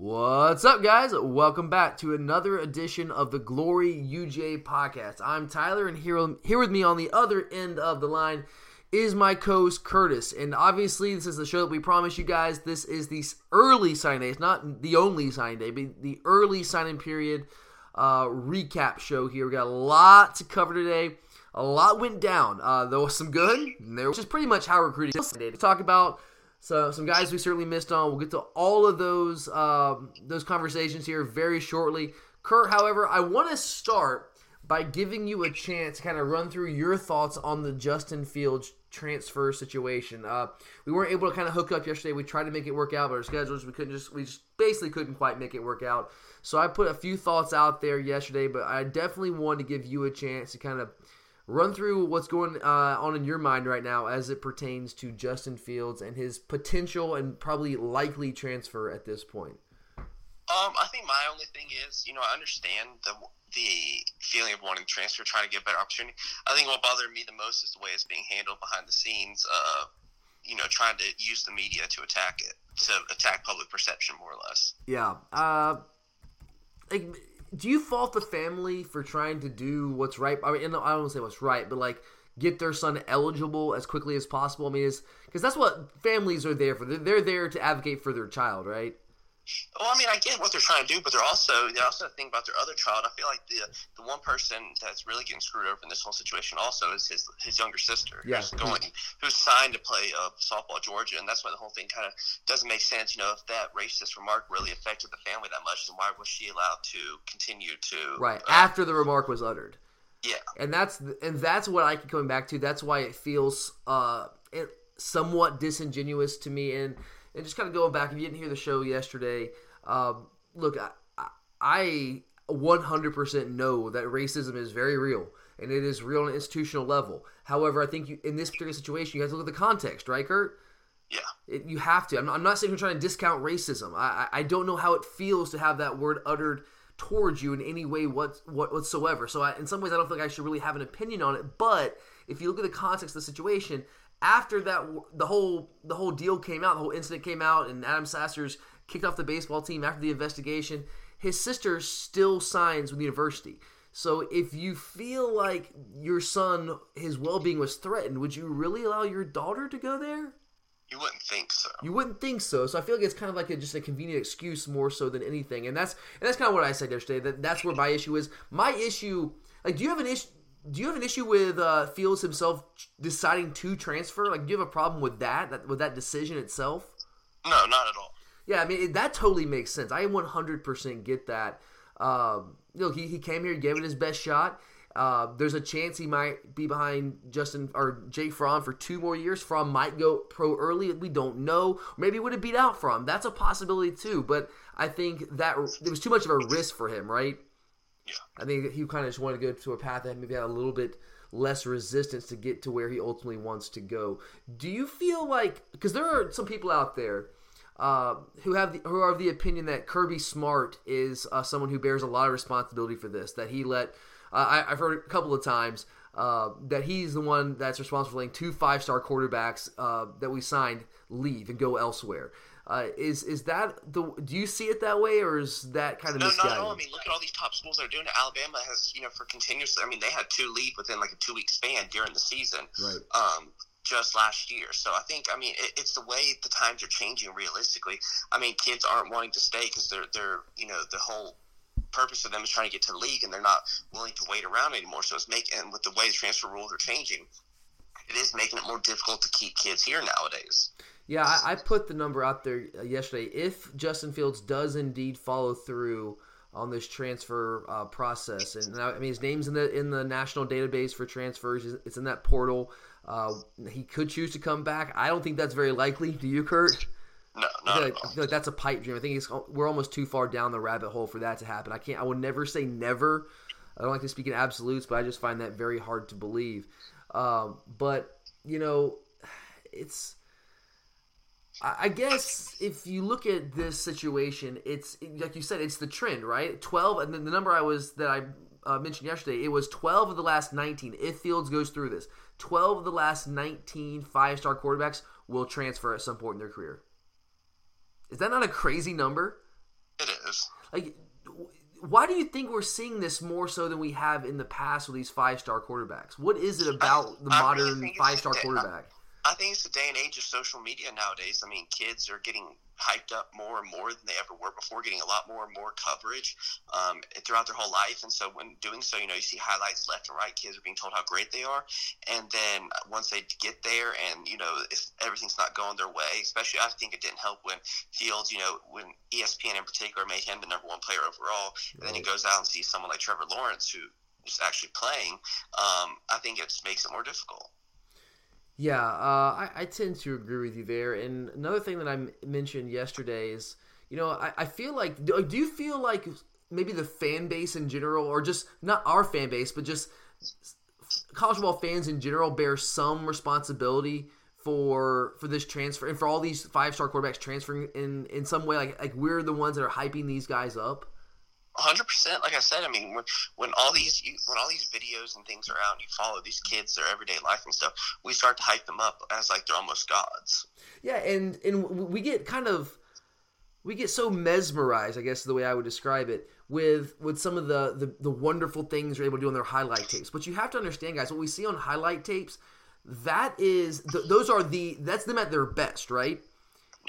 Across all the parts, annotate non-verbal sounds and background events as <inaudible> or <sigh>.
What's up, guys? Welcome back to another edition of the Glory UJ podcast. I'm Tyler, and here, here with me on the other end of the line is my co-host Curtis. And obviously, this is the show that we promised you guys. This is the early signing day. It's not the only signing day, but the early signing period uh, recap show here. We got a lot to cover today. A lot went down. Uh, there was some good, there was just pretty much how recruiting. To talk about so some guys we certainly missed on. We'll get to all of those um, those conversations here very shortly. Kurt, however, I want to start by giving you a chance to kind of run through your thoughts on the Justin Fields transfer situation. Uh, we weren't able to kind of hook up yesterday. We tried to make it work out, but our schedules we couldn't just we just basically couldn't quite make it work out. So I put a few thoughts out there yesterday, but I definitely wanted to give you a chance to kind of run through what's going uh, on in your mind right now as it pertains to Justin Fields and his potential and probably likely transfer at this point. Um, I think my only thing is, you know, I understand the the feeling of wanting to transfer, trying to get a better opportunity. I think what bothered me the most is the way it's being handled behind the scenes. Uh, you know, trying to use the media to attack it, to attack public perception, more or less. Yeah. Uh, like, do you fault the family for trying to do what's right? I mean, I don't want to say what's right, but like get their son eligible as quickly as possible. I mean, is because that's what families are there for. They're, they're there to advocate for their child, right? Well, I mean, I get what they're trying to do, but they're also they also think about their other child. I feel like the the one person that's really getting screwed over in this whole situation also is his his younger sister, yeah. who's going who's signed to play uh, softball at Georgia, and that's why the whole thing kind of doesn't make sense. You know, if that racist remark really affected the family that much, then why was she allowed to continue to right uh, after the remark was uttered? Yeah, and that's and that's what I keep coming back to. That's why it feels uh it, somewhat disingenuous to me and and just kind of going back, if you didn't hear the show yesterday, um, look, I, I 100% know that racism is very real and it is real on an institutional level. However, I think you, in this particular situation, you have to look at the context, right, Kurt? Yeah. It, you have to. I'm not, I'm not saying you're trying to discount racism. I, I don't know how it feels to have that word uttered towards you in any way what, what whatsoever. So I, in some ways, I don't think I should really have an opinion on it. But if you look at the context of the situation, after that the whole the whole deal came out, the whole incident came out, and Adam Sasser's kicked off the baseball team after the investigation. His sister still signs with the university. So if you feel like your son, his well-being was threatened, would you really allow your daughter to go there? You wouldn't think so. You wouldn't think so. So I feel like it's kind of like a, just a convenient excuse more so than anything. And that's and that's kind of what I said yesterday. That that's where my issue is. My issue, like, do you have an issue? Do you have an issue with uh, Fields himself deciding to transfer? Like, do you have a problem with that, that with that decision itself? No, not at all. Yeah, I mean it, that totally makes sense. I 100% get that. Um, look, he, he came here, gave it his best shot. Uh, there's a chance he might be behind Justin or Jay Fromm for two more years. Fromm might go pro early. We don't know. Maybe would have beat out Fromm. That's a possibility too. But I think that it was too much of a risk for him, right? Yeah. I think he kind of just wanted to go to a path that maybe had a little bit less resistance to get to where he ultimately wants to go. Do you feel like because there are some people out there uh, who have the, who are of the opinion that Kirby Smart is uh, someone who bears a lot of responsibility for this. That he let uh, I, have heard a couple of times uh, that he's the one that's responsible for letting two five star quarterbacks uh, that we signed leave and go elsewhere. Uh, is is that the? Do you see it that way, or is that kind of no? Misguided? Not at all. I mean, look at all these top schools that are doing it. Alabama has, you know, for continuously. I mean, they had two leave within like a two week span during the season. Right. Um, just last year. So I think, I mean, it, it's the way the times are changing. Realistically, I mean, kids aren't wanting to stay because they're they're you know the whole purpose of them is trying to get to the league, and they're not willing to wait around anymore. So it's making and with the way the transfer rules are changing, it is making it more difficult to keep kids here nowadays. Yeah, I, I put the number out there uh, yesterday. If Justin Fields does indeed follow through on this transfer uh, process, and now, I mean his name's in the in the national database for transfers. It's in that portal. Uh, he could choose to come back. I don't think that's very likely. Do you, Kurt? No, I feel, like, I feel like that's a pipe dream. I think we're almost too far down the rabbit hole for that to happen. I can't. I would never say never. I don't like to speak in absolutes, but I just find that very hard to believe. Um, but you know, it's I guess if you look at this situation, it's like you said, it's the trend, right? Twelve, and then the number I was that I uh, mentioned yesterday, it was twelve of the last nineteen. If Fields goes through this, twelve of the last 19 five-star quarterbacks will transfer at some point in their career. Is that not a crazy number? It is. Like why do you think we're seeing this more so than we have in the past with these five star quarterbacks? What is it about the I modern really five star it's- quarterback? I think it's the day and age of social media nowadays. I mean, kids are getting hyped up more and more than they ever were before, getting a lot more and more coverage um, throughout their whole life. And so, when doing so, you know, you see highlights left and right. Kids are being told how great they are, and then once they get there, and you know, if everything's not going their way, especially, I think it didn't help when Fields, you know, when ESPN in particular made him the number one player overall, and then he goes out and sees someone like Trevor Lawrence who is actually playing. Um, I think it makes it more difficult. Yeah, uh, I, I tend to agree with you there. And another thing that I mentioned yesterday is, you know, I, I feel like, do, do you feel like maybe the fan base in general, or just not our fan base, but just college football fans in general, bear some responsibility for for this transfer and for all these five star quarterbacks transferring in in some way? Like like we're the ones that are hyping these guys up. Hundred percent. Like I said, I mean, when, when all these you, when all these videos and things are out, and you follow these kids, their everyday life and stuff, we start to hype them up as like they're almost gods. Yeah, and and we get kind of we get so mesmerized, I guess is the way I would describe it, with with some of the the, the wonderful things they're able to do on their highlight tapes. But you have to understand, guys, what we see on highlight tapes, that is th- those are the that's them at their best, right?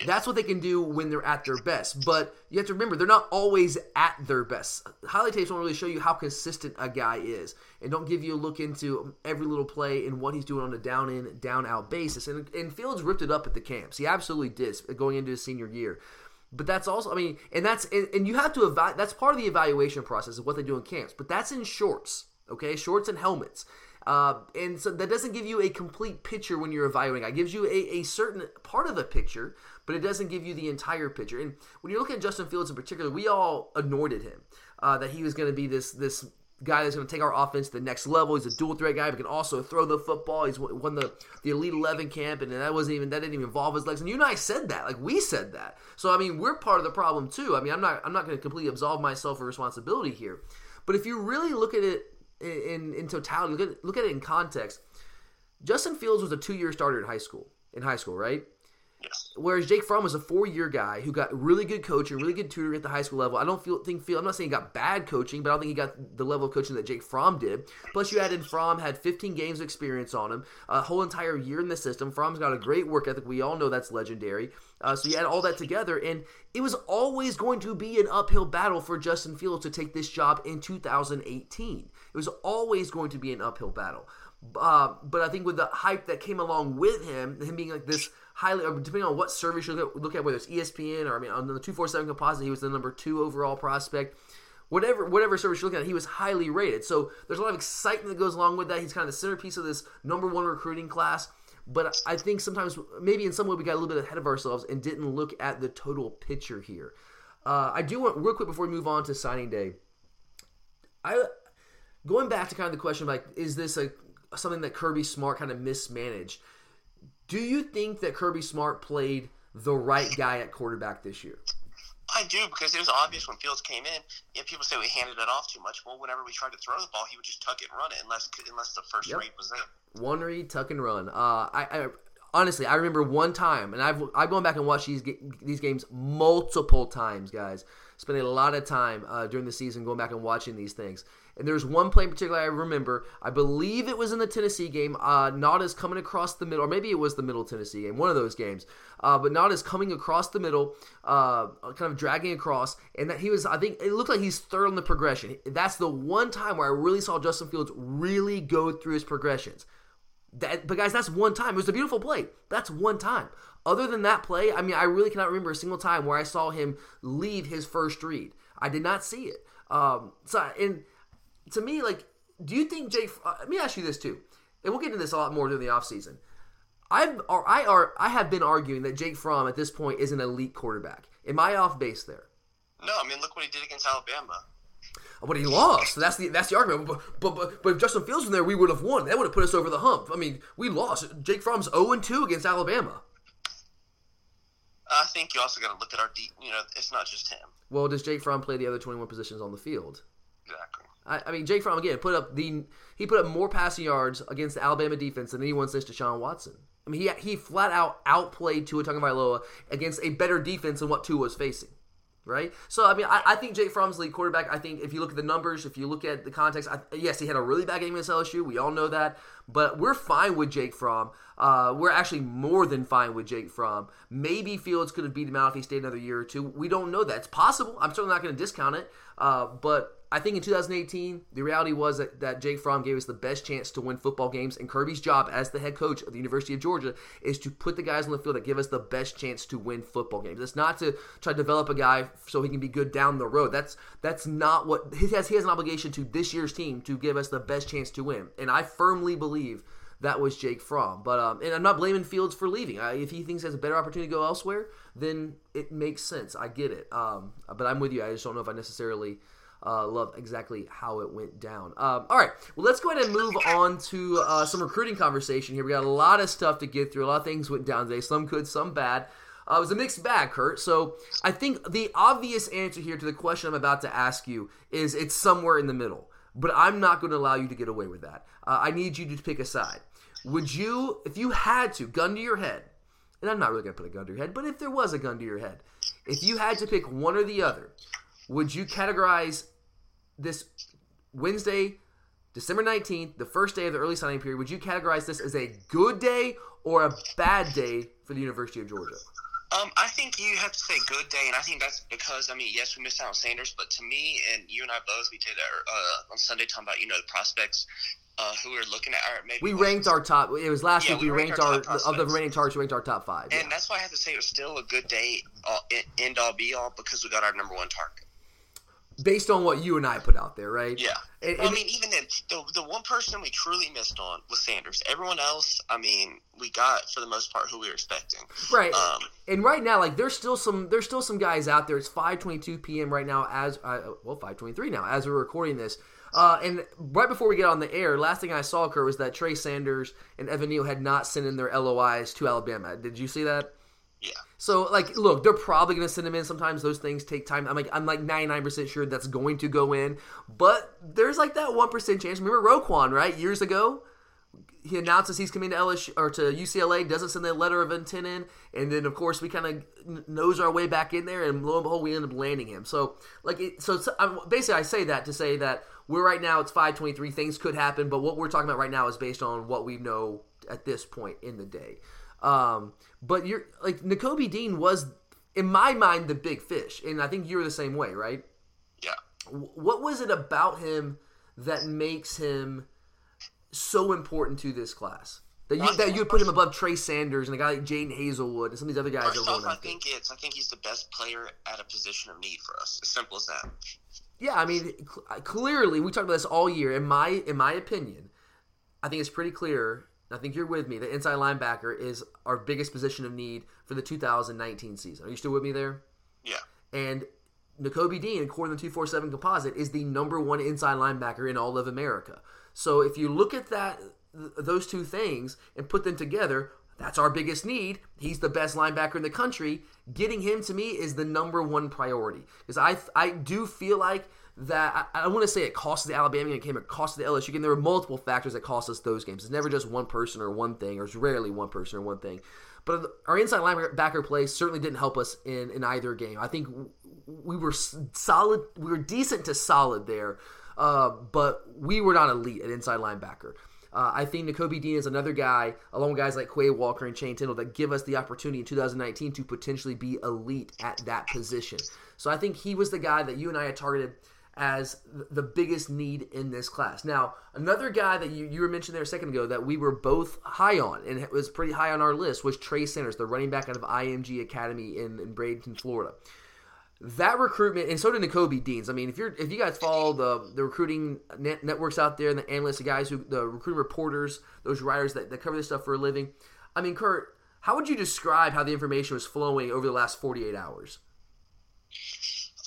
That's what they can do when they're at their best. But you have to remember, they're not always at their best. Highlight tapes don't really show you how consistent a guy is and don't give you a look into every little play and what he's doing on a down in, down out basis. And, and Fields ripped it up at the camps. He absolutely did going into his senior year. But that's also, I mean, and that's, and, and you have to evaluate, that's part of the evaluation process of what they do in camps. But that's in shorts, okay? Shorts and helmets. Uh, and so that doesn't give you a complete picture when you're evaluating. It gives you a, a certain part of the picture, but it doesn't give you the entire picture. And when you're looking at Justin Fields in particular, we all anointed him uh, that he was going to be this this guy that's going to take our offense to the next level. He's a dual threat guy, but can also throw the football. He's won the the Elite Eleven camp, and that wasn't even that didn't even involve his legs. And you and I said that, like we said that. So I mean, we're part of the problem too. I mean, I'm not I'm not going to completely absolve myself of responsibility here, but if you really look at it in in totality, look at look at it in context. Justin Fields was a two year starter in high school. In high school, right? Yes. Whereas Jake Fromm was a four-year guy who got really good coaching, really good tutoring at the high school level. I don't feel think feel I'm not saying he got bad coaching, but I don't think he got the level of coaching that Jake Fromm did. Plus, you added Fromm had 15 games of experience on him, a whole entire year in the system. Fromm's got a great work ethic. We all know that's legendary. Uh, so you add all that together, and it was always going to be an uphill battle for Justin Fields to take this job in 2018. It was always going to be an uphill battle. Uh, but I think with the hype that came along with him, him being like this highly, or depending on what service you look at, look at, whether it's ESPN or I mean on the two four seven composite, he was the number two overall prospect. Whatever whatever service you're looking at, he was highly rated. So there's a lot of excitement that goes along with that. He's kind of the centerpiece of this number one recruiting class. But I think sometimes, maybe in some way, we got a little bit ahead of ourselves and didn't look at the total picture here. Uh, I do want real quick before we move on to signing day. I going back to kind of the question like, is this a something that Kirby Smart kind of mismanaged? Do you think that Kirby Smart played the right guy at quarterback this year? I do because it was obvious when Fields came in. Yeah, people say we handed it off too much. Well, whenever we tried to throw the ball, he would just tuck it and run it, unless unless the first Yep. read was there. One read, tuck and run. Uh, I, I honestly, I remember one time, and I've I've gone back and watched these these games multiple times, guys. Spending a lot of time uh, during the season going back and watching these things. And there's one play in particular I remember. I believe it was in the Tennessee game. Uh, Nauta's coming across the middle, or maybe it was the middle Tennessee game, one of those games. Uh, but Nauta's coming across the middle, uh, kind of dragging across, and that he was. I think it looked like he's third on the progression. That's the one time where I really saw Justin Fields really go through his progressions. That, but guys, that's one time. It was a beautiful play. That's one time. Other than that play, I mean, I really cannot remember a single time where I saw him leave his first read. I did not see it. Um, so, and to me, like, do you think Jake? Uh, let me ask you this too, and we'll get into this a lot more during the offseason. I've or I are I have been arguing that Jake Fromm at this point is an elite quarterback. Am I off base there? No, I mean look what he did against Alabama. But he lost. That's the that's the argument. But, but but but if Justin Fields was there, we would have won. That would have put us over the hump. I mean, we lost. Jake Fromm's zero and two against Alabama. I think you also got to look at our deep. You know, it's not just him. Well, does Jake Fromm play the other twenty one positions on the field? Exactly. I, I mean, Jake Fromm again put up the he put up more passing yards against the Alabama defense than anyone since Deshaun Watson. I mean, he he flat out outplayed Tua Tagovailoa against a better defense than what Tua was facing. right? So I mean, I, I think Jake Fromm's lead quarterback. I think if you look at the numbers, if you look at the context, I, yes, he had a really bad game against LSU. We all know that, but we're fine with Jake Fromm. Uh, we're actually more than fine with Jake Fromm. Maybe Fields could have beat him out if he stayed another year or two. We don't know that. It's possible. I'm certainly not going to discount it, uh, but I think in 2018, the reality was that, that Jake Fromm gave us the best chance to win football games, and Kirby's job as the head coach of the University of Georgia is to put the guys on the field that give us the best chance to win football games. It's not to try to develop a guy so he can be good down the road. That's that's not what he has. He has an obligation to this year's team to give us the best chance to win, and I firmly believe that was Jake Fromm. But um, and I'm not blaming Fields for leaving. I, if he thinks he has a better opportunity to go elsewhere, then it makes sense. I get it. Um, but I'm with you. I just don't know if I necessarily uh, love exactly how it went down. Um, all right, well, let's go ahead and move on to uh, some recruiting conversation here. We got a lot of stuff to get through. A lot of things went down today, some good, some bad. Uh, it was a mixed bag, Kurt. So I think the obvious answer here to the question I'm about to ask you is it's somewhere in the middle. But I'm not going to allow you to get away with that. Uh, I need you to pick a side. Would you, if you had to, gun to your head, and I'm not really going to put a gun to your head, but if there was a gun to your head, if you had to pick one or the other, would you categorize this Wednesday, December 19th, the first day of the early signing period, would you categorize this as a good day or a bad day for the University of Georgia? Um, I think you have to say good day, and I think that's because I mean, yes, we missed out on Sanders, but to me and you and I both, we did our, uh, on Sunday talking about you know the prospects uh, who we're looking at. Or maybe we ranked our top. It was last yeah, week. We, we ranked, ranked our, our of the remaining targets. We ranked our top five, and yeah. that's why I have to say it was still a good day, uh, end all be all, because we got our number one target based on what you and I put out there, right? Yeah. And, well, I mean, even then, the, the one person we truly missed on was Sanders. Everyone else, I mean, we got for the most part who we were expecting. Right. Um, and right now, like, there's still some there's still some guys out there. It's 5:22 p.m. right now, as uh, well 5:23 now as we're recording this. Uh, and right before we get on the air, last thing I saw occur was that Trey Sanders and Evan Neal had not sent in their LOIs to Alabama. Did you see that? Yeah. So like, look, they're probably to send him in. Sometimes those things take time. I'm like, I'm like 99 percent sure that's going to go in, but there's like that one percent chance. Remember Roquan, right? Years ago, he announces he's coming to LSU or to UCLA, doesn't send the letter of intent in, and then of course we kind of nose our way back in there, and lo and behold, we end up landing him. So like, it, so basically, I say that to say that we're right now it's 5:23. Things could happen, but what we're talking about right now is based on what we know at this point in the day. Um, but you're like Nakobe Dean was in my mind the big fish, and I think you're the same way, right? Yeah. What was it about him that makes him so important to this class? That you, that you put him above Trey Sanders and a guy like Jadon Haselwood and some of these other guys. First off, I think it's I think he's the best player at a position of need for us. As simple as that. Yeah, I mean, clearly we talked about this all year. In my in my opinion, I think it's pretty clear I think you're with me. The inside linebacker is our biggest position of need for the 2019 season. Are you still with me there? Yeah. And Nakobe Dean, according to the 247 composite, is the number one inside linebacker in all of America. So if you look at that, those two things and put them together, that's our biggest need. He's the best linebacker in the country. Getting him to me is the number one priority because I I do feel like that I, I want to say it cost the Alabama game, it cost the LSU game. There were multiple factors that cost us those games. It's never just one person or one thing, or it's rarely one person or one thing. But our inside linebacker play certainly didn't help us in, in either game. I think we were solid, we were decent to solid there, uh, but we were not elite at inside linebacker. Uh, I think Nakobe Dean is another guy, along with guys like Quay Walker and Channing Tindall, that give us the opportunity in 2019 to potentially be elite at that position. So I think he was the guy that you and I had targeted as the biggest need in this class. Now, another guy that you, you were mentioning there a second ago that we were both high on and it was pretty high on our list was Trey Sanders, the running back out of IMG Academy in, in Bradenton, Florida. That recruitment, and so did Nakobe Deans. I mean, if you're if you guys follow the the recruiting net, networks out there and the analysts, the guys who the recruiting reporters, those writers that, that cover this stuff for a living, I mean, Kurt, how would you describe how the information was flowing over the last 48 hours?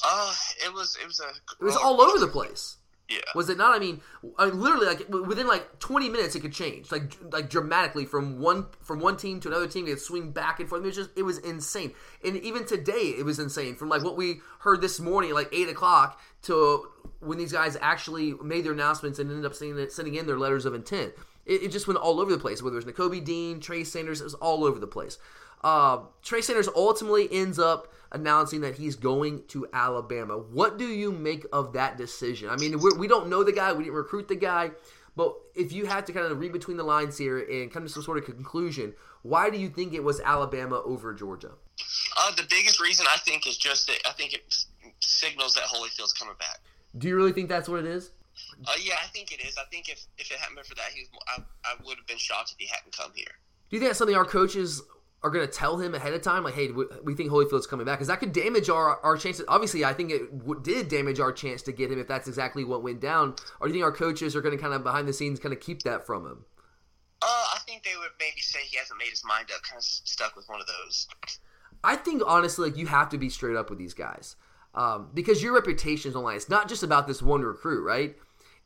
Uh, it was it was a it was all over the place. Yeah. Was it not? I mean, I mean, literally, like within like 20 minutes, it could change, like like dramatically from one from one team to another team. It could swing back and forth. It was just it was insane. And even today, it was insane. From like what we heard this morning, like eight o'clock, to when these guys actually made their announcements and ended up sending, sending in their letters of intent. It, it just went all over the place. Whether it was Nakobe Dean, Trey Sanders, it was all over the place. Uh, Trey Sanders ultimately ends up announcing that he's going to Alabama. What do you make of that decision? I mean, we're, we do not know the guy, we didn't recruit the guy, but if you had to kind of read between the lines here and come to some sort of conclusion, why do you think it was Alabama over Georgia? Uh, the biggest reason I think is just that I think it signals that Holyfield's coming back. Do you really think that's what it is? Uh, yeah, I think it is. I think if, if it hadn't been for that, he was, I, I would have been shocked if he hadn't come here. Do you think that's something our coaches are going to tell him ahead of time, like, hey, we think Holyfield's coming back? Because that could damage our, our chances. Obviously, I think it w- did damage our chance to get him if that's exactly what went down. Or do you think our coaches are going to kind of behind the scenes kind of keep that from him? Uh, I think they would maybe say he hasn't made his mind up, kind of stuck with one of those. I think honestly, like you have to be straight up with these guys um, because your reputation is online. It's not just about this one recruit, right?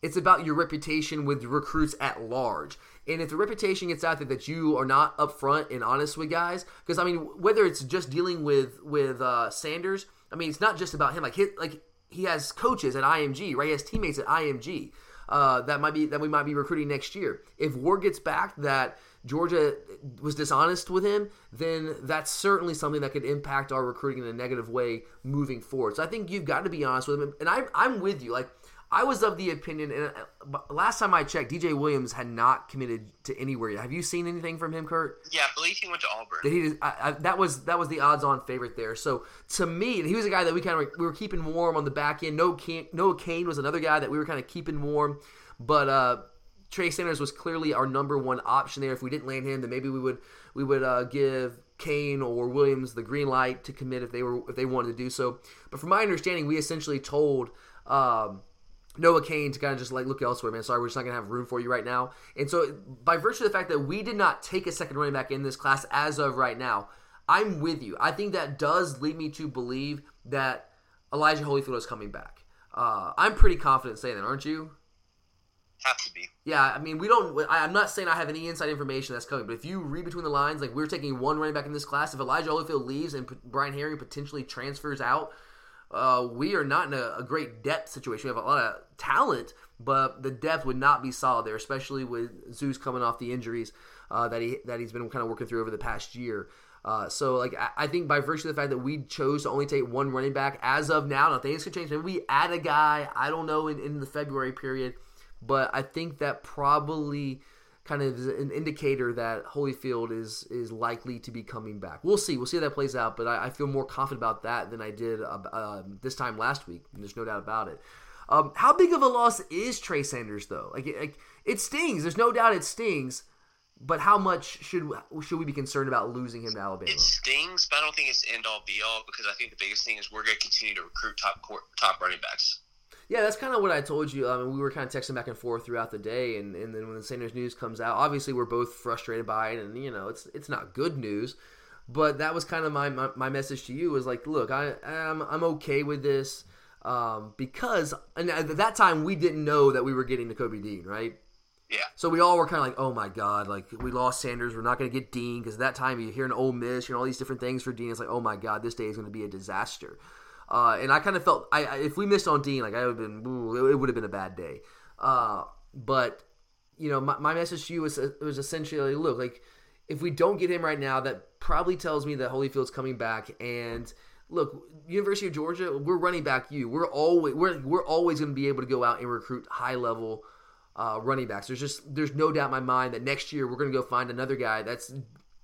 It's about your reputation with recruits at large. And if the reputation gets out there that you are not upfront and honest with guys, because I mean, whether it's just dealing with with uh, Sanders, I mean, it's not just about him. Like he, like he has coaches at IMG, right? He has teammates at IMG uh, that might be that we might be recruiting next year. If word gets back that Georgia was dishonest with him, then that's certainly something that could impact our recruiting in a negative way moving forward. So I think you've got to be honest with him, and I, I'm with you. Like I was of the opinion, and uh, last time I checked, DJ Williams had not committed to anywhere yet. Have you seen anything from him, Kurt? Yeah, I believe he went to Auburn. Did he? I, I, that was that was the odds-on favorite there. So to me, he was a guy that we kind of we were keeping warm on the back end. No, Noah Cain was another guy that we were kind of keeping warm, but uh, Trey Sanders was clearly our number one option there. If we didn't land him, then maybe we would we would uh, give Cain or Williams the green light to commit if they were if they wanted to do so. But from my understanding, we essentially told. Um, Noah Cain to kind of just like look elsewhere, man. Sorry, we're just not gonna have room for you right now. And so, by virtue of the fact that we did not take a second running back in this class as of right now, I'm with you. I think that does lead me to believe that Elijah Holyfield is coming back. Uh, I'm pretty confident saying that, aren't you? Have to be. Yeah, I mean, we don't. I, am not saying I have any inside information that's coming, but if you read between the lines, like we're taking one running back in this class. If Elijah Holyfield leaves and Brian Herrien potentially transfers out, uh, we are not in a, a, great depth situation. We have a lot of talent, but the depth would not be solid there, especially with Zeus coming off the injuries uh, that he that he's been kind of working through over the past year. Uh, so, like, I, I, think by virtue of the fact that we chose to only take one running back as of now, now things could change. Maybe we add a guy. I don't know in, in the February period, but I think that probably kind of an indicator that Holyfield is is likely to be coming back. We'll see. We'll see how that plays out. But I, I feel more confident about that than I did uh, uh, this time last week. There's no doubt about it. Um, how big of a loss is Trey Sanders though? Like, it, like it stings. There's no doubt it stings. But how much should should we be concerned about losing him to Alabama? It stings, but I don't think it's end all be all because I think the biggest thing is we're going to continue to recruit top court, top running backs. Yeah, that's kind of what I told you. I mean, we were kind of texting back and forth throughout the day, and, and then when the Sanders news comes out, obviously we're both frustrated by it, and you know it's it's not good news. But that was kind of my, my, my message to you was like, look, I I'm, I'm okay with this um, because and at that time we didn't know that we were getting Nakobe Dean, right? Yeah. So we all were kind of like, oh my god, like we lost Sanders, we're not going to get Dean because at that time you hear an Ole Miss, you know all these different things for Dean. It's like, oh my god, this day is going to be a disaster. Uh, and I kind of felt I, I, if we missed on Dean, like I would have been, it would have been a bad day. Uh, but you know, my, my message to you was was essentially, look, like if we don't get him right now, that probably tells me that Holyfield's coming back. And look, University of Georgia, we're running back you. We're always we're we're always going to be able to go out and recruit high level. Uh, running backs. There's just there's no doubt in my mind that next year we're going to go find another guy that's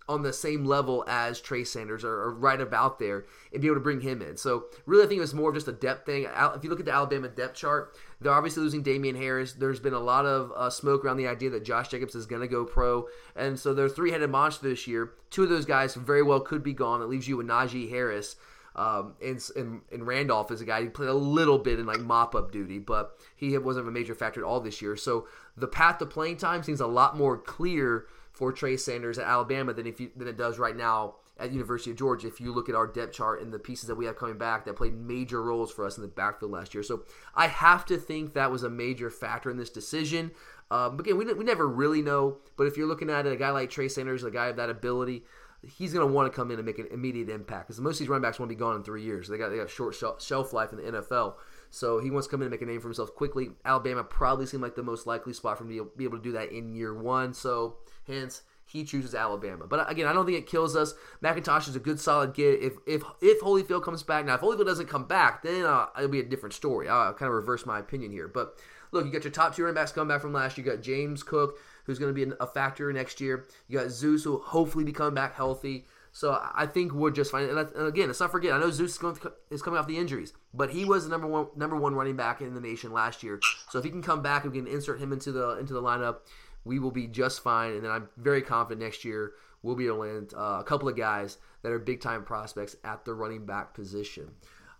on the same level as Trey Sanders or, or, right about there and be able to bring him in. So really, I think it was more of just a depth thing. If you look at the Alabama depth chart, they're obviously losing Damien Harris. There's been a lot of uh, smoke around the idea that Josh Jacobs is going to go pro, and so they're three-headed monster this year. Two of those guys very well could be gone. It leaves you with Najee Harris. Um, and, and, and Randolph is a guy who played a little bit in like mop up duty, but he wasn't a major factor at all this year. So the path to playing time seems a lot more clear for Trey Sanders at Alabama than if you, than it does right now at University of Georgia. If you look at our depth chart and the pieces that we have coming back that played major roles for us in the backfield last year, so I have to think that was a major factor in this decision. Um, again, we, we never really know, but if you're looking at it, a guy like Trey Sanders, a guy of that ability, he's going to want to come in and make an immediate impact because most of these running backs want to be gone in three years. They got they got short shelf life in the NFL. So he wants to come in and make a name for himself quickly. Alabama probably seemed like the most likely spot for him to be able to do that in year one. So hence he chooses Alabama. But again, I don't think it kills us. McIntosh is a good, solid get. If if if Holyfield comes back now, if Holyfield doesn't come back, then uh, it'll be a different story. I'll kind of reverse my opinion here. But look, you got your top two running backs coming back from last year. You got James Cook, who's going to be a factor next year. You got Zeus, who hopefully be coming back healthy. So I think we're just fine. And, again, let's not forget. I know Zeus is, going to, is, coming off the injuries, but he was the number one number one running back in the nation last year. So if he can come back and we can insert him into the into the lineup, we will be just fine. And then I'm very confident next year we'll be able to land uh, a couple of guys that are big time prospects at the running back position.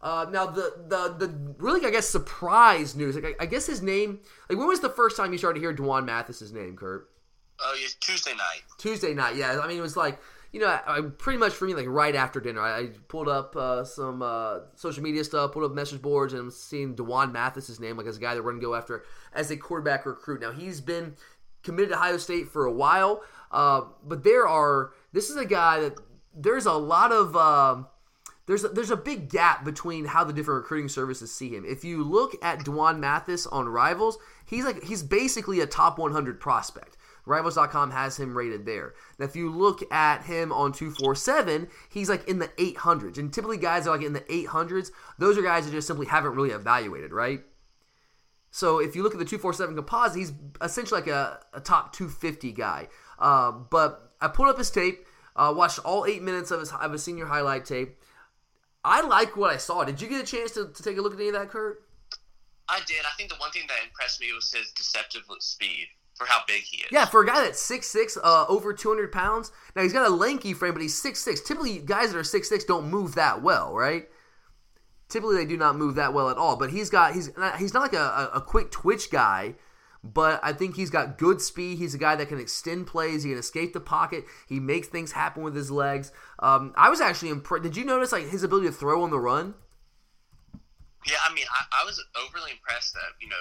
Uh, now the the the really I guess surprise news. Like I, I, guess his name. Like when was the first time you started to hear D'Wan Mathis's name, Kurt? Oh, yeah, Tuesday night. Tuesday night, yeah. I mean, it was like you know, I, I, pretty much for me, like right after dinner, I, I pulled up uh, some uh, social media stuff, pulled up message boards, and I'm seeing D'Wan Mathis's name, like as a guy that we're gonna go after as a quarterback recruit. Now he's been committed to Ohio State for a while, uh, but there are. This is a guy that there's a lot of. Um, there's a, there's a big gap between how the different recruiting services see him. If you look at D'Wan Mathis on Rivals, he's like he's basically a top 100 prospect. Rivals.com has him rated there. Now, if you look at him on 247, he's like in the 800s. And typically, guys are like in the 800s. Those are guys that just simply haven't really evaluated, right? So if you look at the 247 composite, he's essentially like a, a top 250 guy. Uh, but I pulled up his tape, uh, watched all eight minutes of his, of his senior highlight tape. I like what I saw. Did you get a chance to, to take a look at any of that, Kurt? I did. I think the one thing that impressed me was his deceptive speed for how big he is. Yeah, for a guy that's 6'6", uh, over 200 pounds. Now, he's got a lanky frame, but he's 6'6". Typically, guys that are 6'6 don't move that well, right? Typically, they do not move that well at all. But he's got he's not, he's not like a, a quick twitch guy, but I think he's got good speed. He's a guy that can extend plays. He can escape the pocket. He makes things happen with his legs. Um, I was actually impressed. Did you notice like his ability to throw on the run? Yeah, I mean, I, I was overly impressed that you know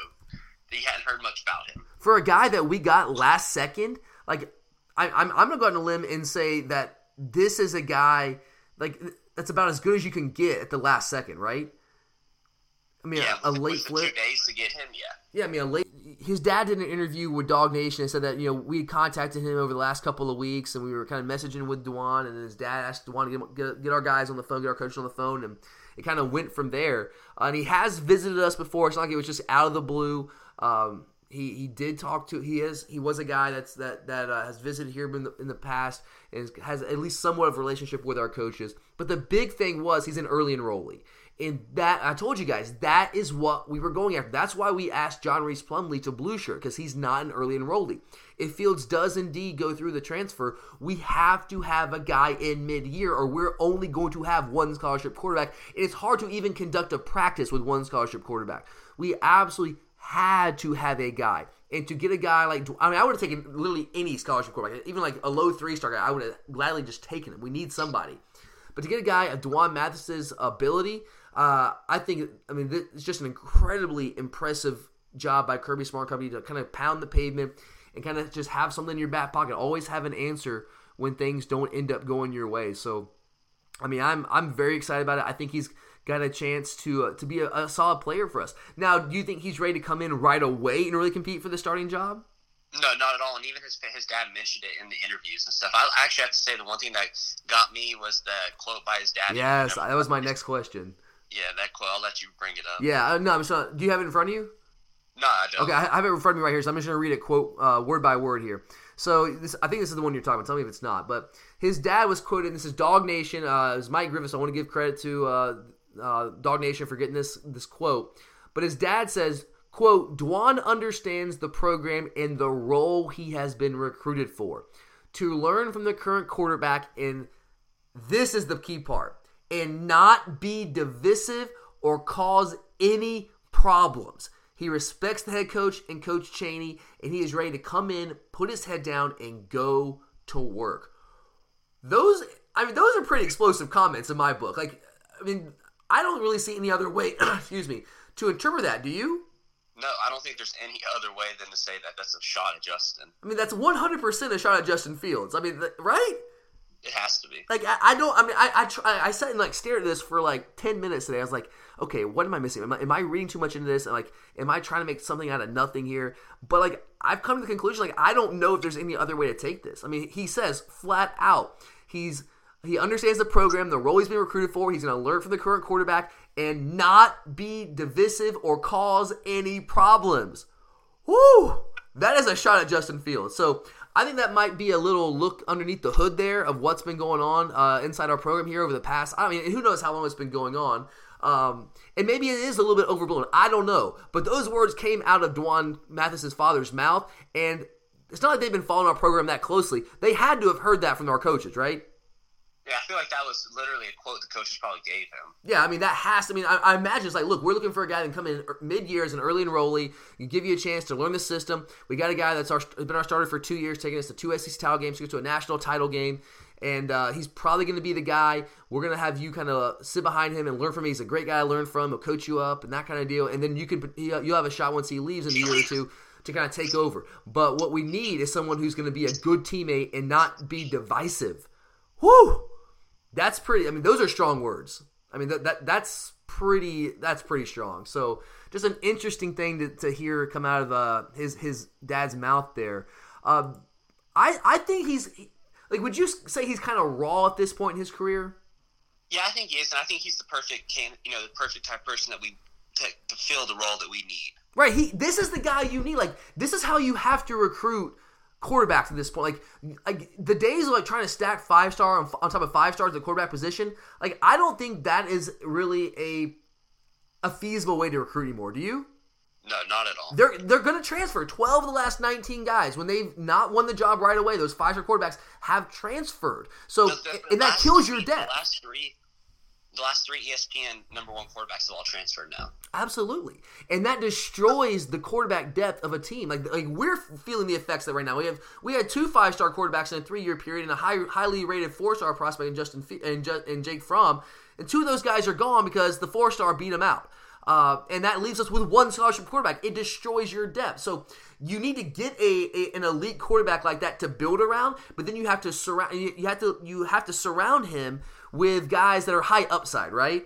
he hadn't heard much about him. For a guy that we got last second, like I, I'm, I'm gonna go on a limb and say that this is a guy like that's about as good as you can get at the last second, right? I mean, yeah, a, a late flip. Two days to get him, yeah. Yeah, I mean, a late. His dad did an interview with DawgNation and said that you know we contacted him over the last couple of weeks and we were kind of messaging with D'Wan and his dad asked D'Wan to get, get, get our guys on the phone, get our coach on the phone, and it kind of went from there. Uh, and he has visited us before. It's not like it was just out of the blue. Um, he, he did talk to he is he was a guy that's that that uh, has visited here in the, in the past and has at least somewhat of relationship with our coaches. But the big thing was he's an early enrollee. And that I told you guys that is what we were going after. That's why we asked John Rhys Plumlee to blue shirt because he's not an early enrollee. If Fields does indeed go through the transfer, we have to have a guy in mid-year, or we're only going to have one scholarship quarterback. And it's hard to even conduct a practice with one scholarship quarterback. We absolutely had to have a guy. And to get a guy like, I mean, I would have taken literally any scholarship quarterback, even like a low three star guy, I would have gladly just taken him. We need somebody. But to get a guy of D'Wan Mathis's ability, uh, I think, I mean, it's just an incredibly impressive job by Kirby Smart Company to kind of pound the pavement and kind of just have something in your back pocket. Always have an answer when things don't end up going your way. So, I mean, I'm I'm very excited about it. I think he's got a chance to uh, to be a, a, solid player for us. Now, do you think he's ready to come in right away and really compete for the starting job? No, not at all. And even his his dad mentioned it in the interviews and stuff. I actually have to say the one thing that got me was the quote by his dad. Yes, that was my next question. Yeah, that quote. I'll let you bring it up. Yeah, uh, no, I'm sorry. Do you have it in front of you? No, I don't. Okay, I have it in front of me right here, so I'm just going to read it quote uh, word by word here. So this, I think this is the one you're talking about. Tell me if it's not. But his dad was quoted. This is DawgNation. Uh, it was Mike Griffiths. I want to give credit to uh, uh, DawgNation for getting this this quote. But his dad says, "quote D'Wan understands the program and the role he has been recruited for. To learn from the current quarterback, and this is the key part, and not be divisive or cause any problems." He respects the head coach and Coach Chaney, and he is ready to come in, put his head down, and go to work. Those, I mean, those are pretty explosive comments in my book. Like, I mean, I don't really see any other way, <clears throat> excuse me, to interpret that. Do you? No, I don't think there's any other way than to say that that's a shot at Justin. I mean, that's 100% a shot at Justin Fields. I mean, right? It has to be. Like I, I don't. I mean, I I, try, I sat and like stared at this for like ten minutes today. I was like, okay, what am I missing? Am I, am I reading too much into this? And like, am I trying to make something out of nothing here? But like, I've come to the conclusion like I don't know if there's any other way to take this. I mean, he says flat out he's he understands the program, the role he's been recruited for. He's going to learn from the current quarterback and not be divisive or cause any problems. Woo! That is a shot at Justin Fields. So I think that might be a little look underneath the hood there of what's been going on uh, inside our program here over the past. I mean, who knows how long it's been going on. Um, and maybe it is a little bit overblown. I don't know. But those words came out of D'Wan Mathis's father's mouth, and it's not like they've been following our program that closely. They had to have heard that from our coaches, right? Yeah, I feel like that was literally a quote the coaches probably gave him. Yeah, I mean that has. To, I mean, I, I imagine it's like, look, we're looking for a guy that can come in mid year as an early enrollee, you give you a chance to learn the system. We got a guy that's our, been our starter for two years, taking us to two SEC title games, to go to a national title game, and uh, he's probably going to be the guy. We're going to have you kind of sit behind him and learn from him. He's a great guy to learn from. He'll coach you up and that kind of deal, and then you can you'll have a shot once he leaves in a year or two to kind of take over. But what we need is someone who's going to be a good teammate and not be divisive. Whoo! That's pretty. I mean, those are strong words. I mean, that, that that's pretty. That's pretty strong. So, just an interesting thing to, to hear come out of uh, his his dad's mouth there. Uh, I I think he's like. Would you say he's kind of raw at this point in his career? Yeah, I think he is, and I think he's the perfect can you know the perfect type person that we to, to fill the role that we need. Right. He. This is the guy you need. Like this is how you have to recruit quarterbacks at this point. Like, like the days of like trying to stack five star on, on top of five stars at the quarterback position. Like, I don't think that is really a a feasible way to recruit anymore. Do you? No, not at all. They're they're going to transfer. Twelve of the last nineteen guys, when they've not won the job right away, those five star quarterbacks have transferred. So, the, the, and that kills three, your depth. Last three the last three ESPN number one quarterbacks have all transferred now. Absolutely, and that destroys the quarterback depth of a team. Like, like we're feeling the effects of that right now. We have we had two five star quarterbacks in a three year period, and a high, highly rated four star prospect in Justin and, and Jake Fromm, and two of those guys are gone because the four star beat them out. Uh, and that leaves us with one scholarship quarterback. It destroys your depth. So you need to get a, a, an elite quarterback like that to build around, but then you have to surround you have to you have to surround him with guys that are high upside, right?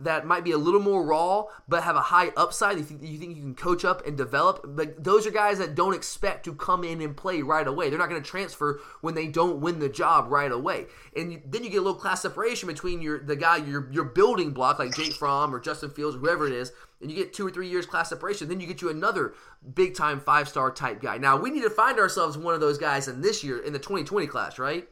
That might be a little more raw, but have a high upside. You think you, think you can coach up and develop, but those are guys that don't expect to come in and play right away. They're not going to transfer when they don't win the job right away. And you, then you get a little class separation between your the guy your your building block like Jake Fromm or Justin Fields, whoever it is, and you get two or three years class separation. Then you get you another big time five star type guy. Now we need to find ourselves one of those guys in this year in the 2020 class, right?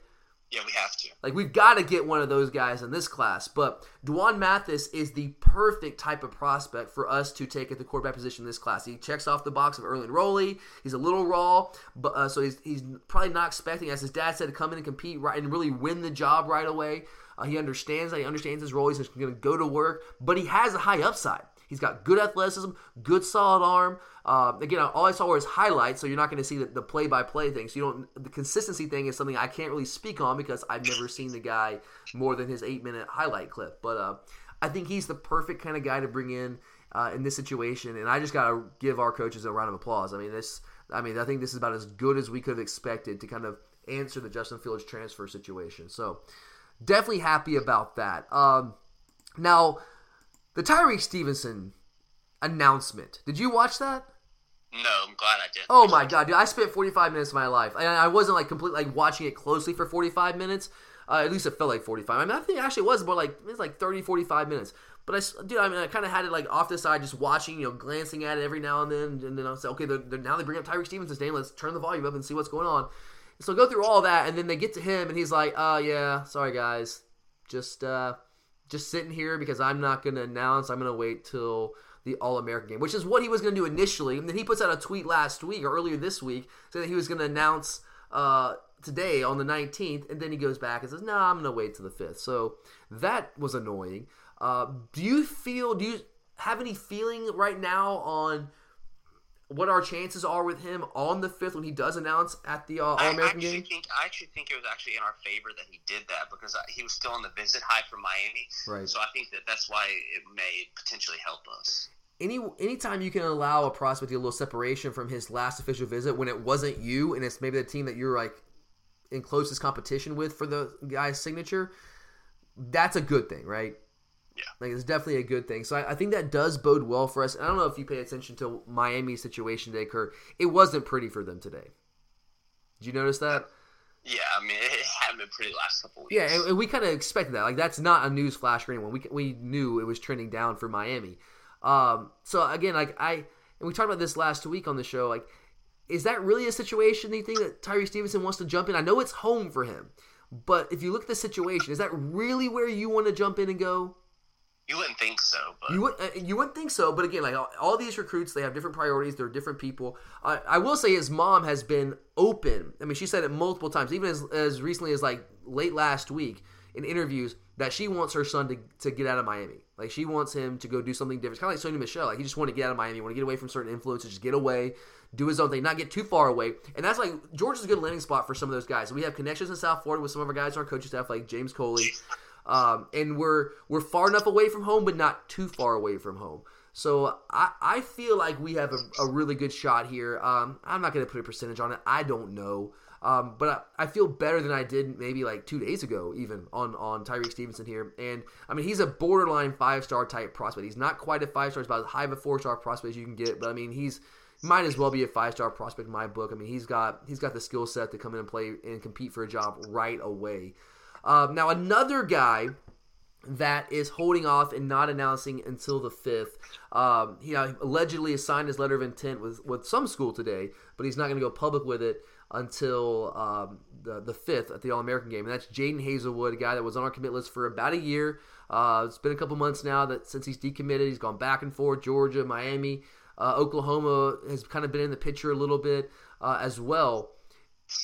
Yeah, we have to. Like we've got to get one of those guys in this class. But D'Wan Mathis is the perfect type of prospect for us to take at the quarterback position in this class. He checks off the box of early enrollee. He's a little raw, but uh, so he's he's probably not expecting, as his dad said, to come in and compete right and really win the job right away. Uh, he understands that. He understands his role. He's going to go to work, but he has a high upside. He's got good athleticism, good solid arm. Uh, again, all I saw were his highlights, so you're not going to see the, play-by-play thing. So you don't. The consistency thing is something I can't really speak on because I've never seen the guy more than his eight-minute highlight clip. But uh, I think he's the perfect kind of guy to bring in uh, in this situation, and I just got to give our coaches a round of applause. I mean, this. I mean, I think this is about as good as we could have expected to kind of answer the Justin Fields transfer situation. So definitely happy about that. Um, now the Tyrique Stevenson announcement. Did you watch that? No, I'm glad I did. Oh my god, dude! I spent 45 minutes of my life, and I wasn't like completely like watching it closely for 45 minutes. Uh, at least it felt like 45. I mean, I think it actually was more like it was like 30, 45 minutes. But I, dude, I mean, I kind of had it like off the side, just watching, you know, glancing at it every now and then, and then I say, okay, they're, they're, now they bring up Tyrique Stevenson's name. Let's turn the volume up and see what's going on. So go through all that, and then they get to him, and he's like, "Oh yeah, sorry guys, just uh, just sitting here because I'm not going to announce. I'm going to wait till the All American game, which is what he was going to do initially. And then he puts out a tweet last week or earlier this week saying that he was going to announce uh, today on the 19th, and then he goes back and says, "No, nah, I'm going to wait till the 5th." So that was annoying. Uh, do you feel? Do you have any feeling right now on? What our chances are with him on the fifth when he does announce at the uh, All American game? Think, I actually think it was actually in our favor that he did that because uh, he was still on the visit high from Miami. Right. So I think that that's why it may potentially help us. Any anytime you can allow a prospect a little separation from his last official visit when it wasn't you and it's maybe the team that you're like in closest competition with for the guy's signature, that's a good thing, right? Yeah. Like it's definitely a good thing. So I, I, think that does bode well for us. And I don't know if you pay attention to Miami's situation today, Kurt. It wasn't pretty for them today. Did you notice that? Yeah, I mean it hadn't been pretty last couple weeks. Yeah, and, and we kind of expected that. Like that's not a news flash for anyone. We we knew it was trending down for Miami. Um, so again, like I and we talked about this last week on the show. Like, is that really a situation? Do you think that Tyrique Stevenson wants to jump in? I know it's home for him, but if you look at the situation, is that really where you want to jump in and go? You wouldn't think so, but you would uh, you wouldn't think so. But again, like all, all these recruits, they have different priorities. They're different people. I, I will say his mom has been open. I mean, she said it multiple times, even as as recently as like late last week in interviews that she wants her son to, to get out of Miami. Like she wants him to go do something different. It's kind of like Sony Michel. Like he just want to get out of Miami, want to get away from certain influences, just get away, do his own thing, not get too far away. And that's like Georgia's a good landing spot for some of those guys. We have connections in South Florida with some of our guys on our coaching staff, like James Coley. Um, and we're we're far enough away from home, but not too far away from home. So I, I feel like we have a, a really good shot here. Um, I'm not going to put a percentage on it. I don't know. Um, but I, I, feel better than I did maybe like two days ago, even on on Tyrique Stevenson here. And I mean, he's a borderline five star type prospect. He's not quite a five star; about as high of a four star prospect as you can get. But I mean, he's might as well be a five star prospect in my book. I mean, he's got he's got the skill set to come in and play and compete for a job right away. Um, now, another guy that is holding off and not announcing until the fifth. Um, he allegedly has signed his letter of intent with with some school today, but he's not going to go public with it until um, the the fifth at the All American game, and that's Jadon Haselwood, a guy that was on our commit list for about a year. Uh, it's been a couple months now that since he's decommitted, he's gone back and forth. Georgia, Miami, uh, Oklahoma has kind of been in the picture a little bit uh, as well.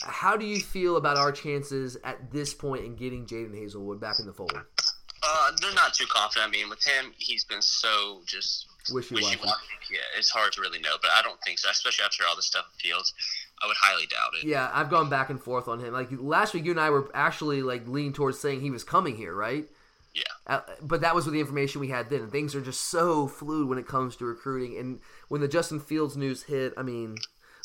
How do you feel about our chances at this point in getting Jadon Haselwood back in the fold? Uh, they're not too confident. I mean, with him, he's been so just wishy-washy. Yeah, it's hard to really know, but I don't think so. Especially after all the stuff in Fields, I would highly doubt it. Yeah, I've gone back and forth on him. Like last week, you and I were actually like leaning towards saying he was coming here, right? Yeah. Uh, but that was with the information we had then. Things are just so fluid when it comes to recruiting. And when the Justin Fields news hit, I mean,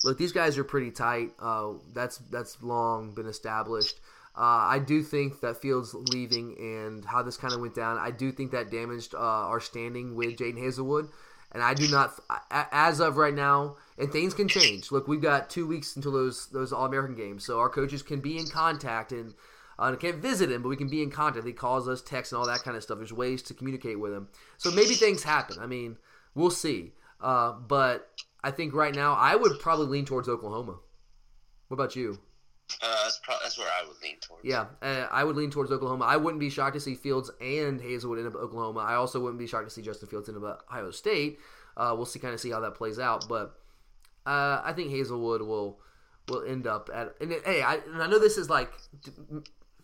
look, these guys are pretty tight. Uh, that's that's long been established. Uh, I do think that Fields leaving and how this kind of went down, I do think that damaged uh, our standing with Jadon Haselwood. And I do not, as of right now, and things can change. Look, we've got two weeks until those those All American games, so our coaches can be in contact and uh, can't visit him, but we can be in contact. He calls us, text, and all that kind of stuff. There's ways to communicate with him. So maybe things happen. I mean, we'll see. Uh, but I think right now I would probably lean towards Oklahoma. What about you? Uh, that's, pro- that's where I would lean towards. Yeah, uh, I would lean towards Oklahoma. I wouldn't be shocked to see Fields and Haselwood end up Oklahoma. I also wouldn't be shocked to see Justin Fields end up Ohio State. Uh, we'll see, kind of see how that plays out. But uh, I think Haselwood will will end up at. And it, hey, I, and I know this is like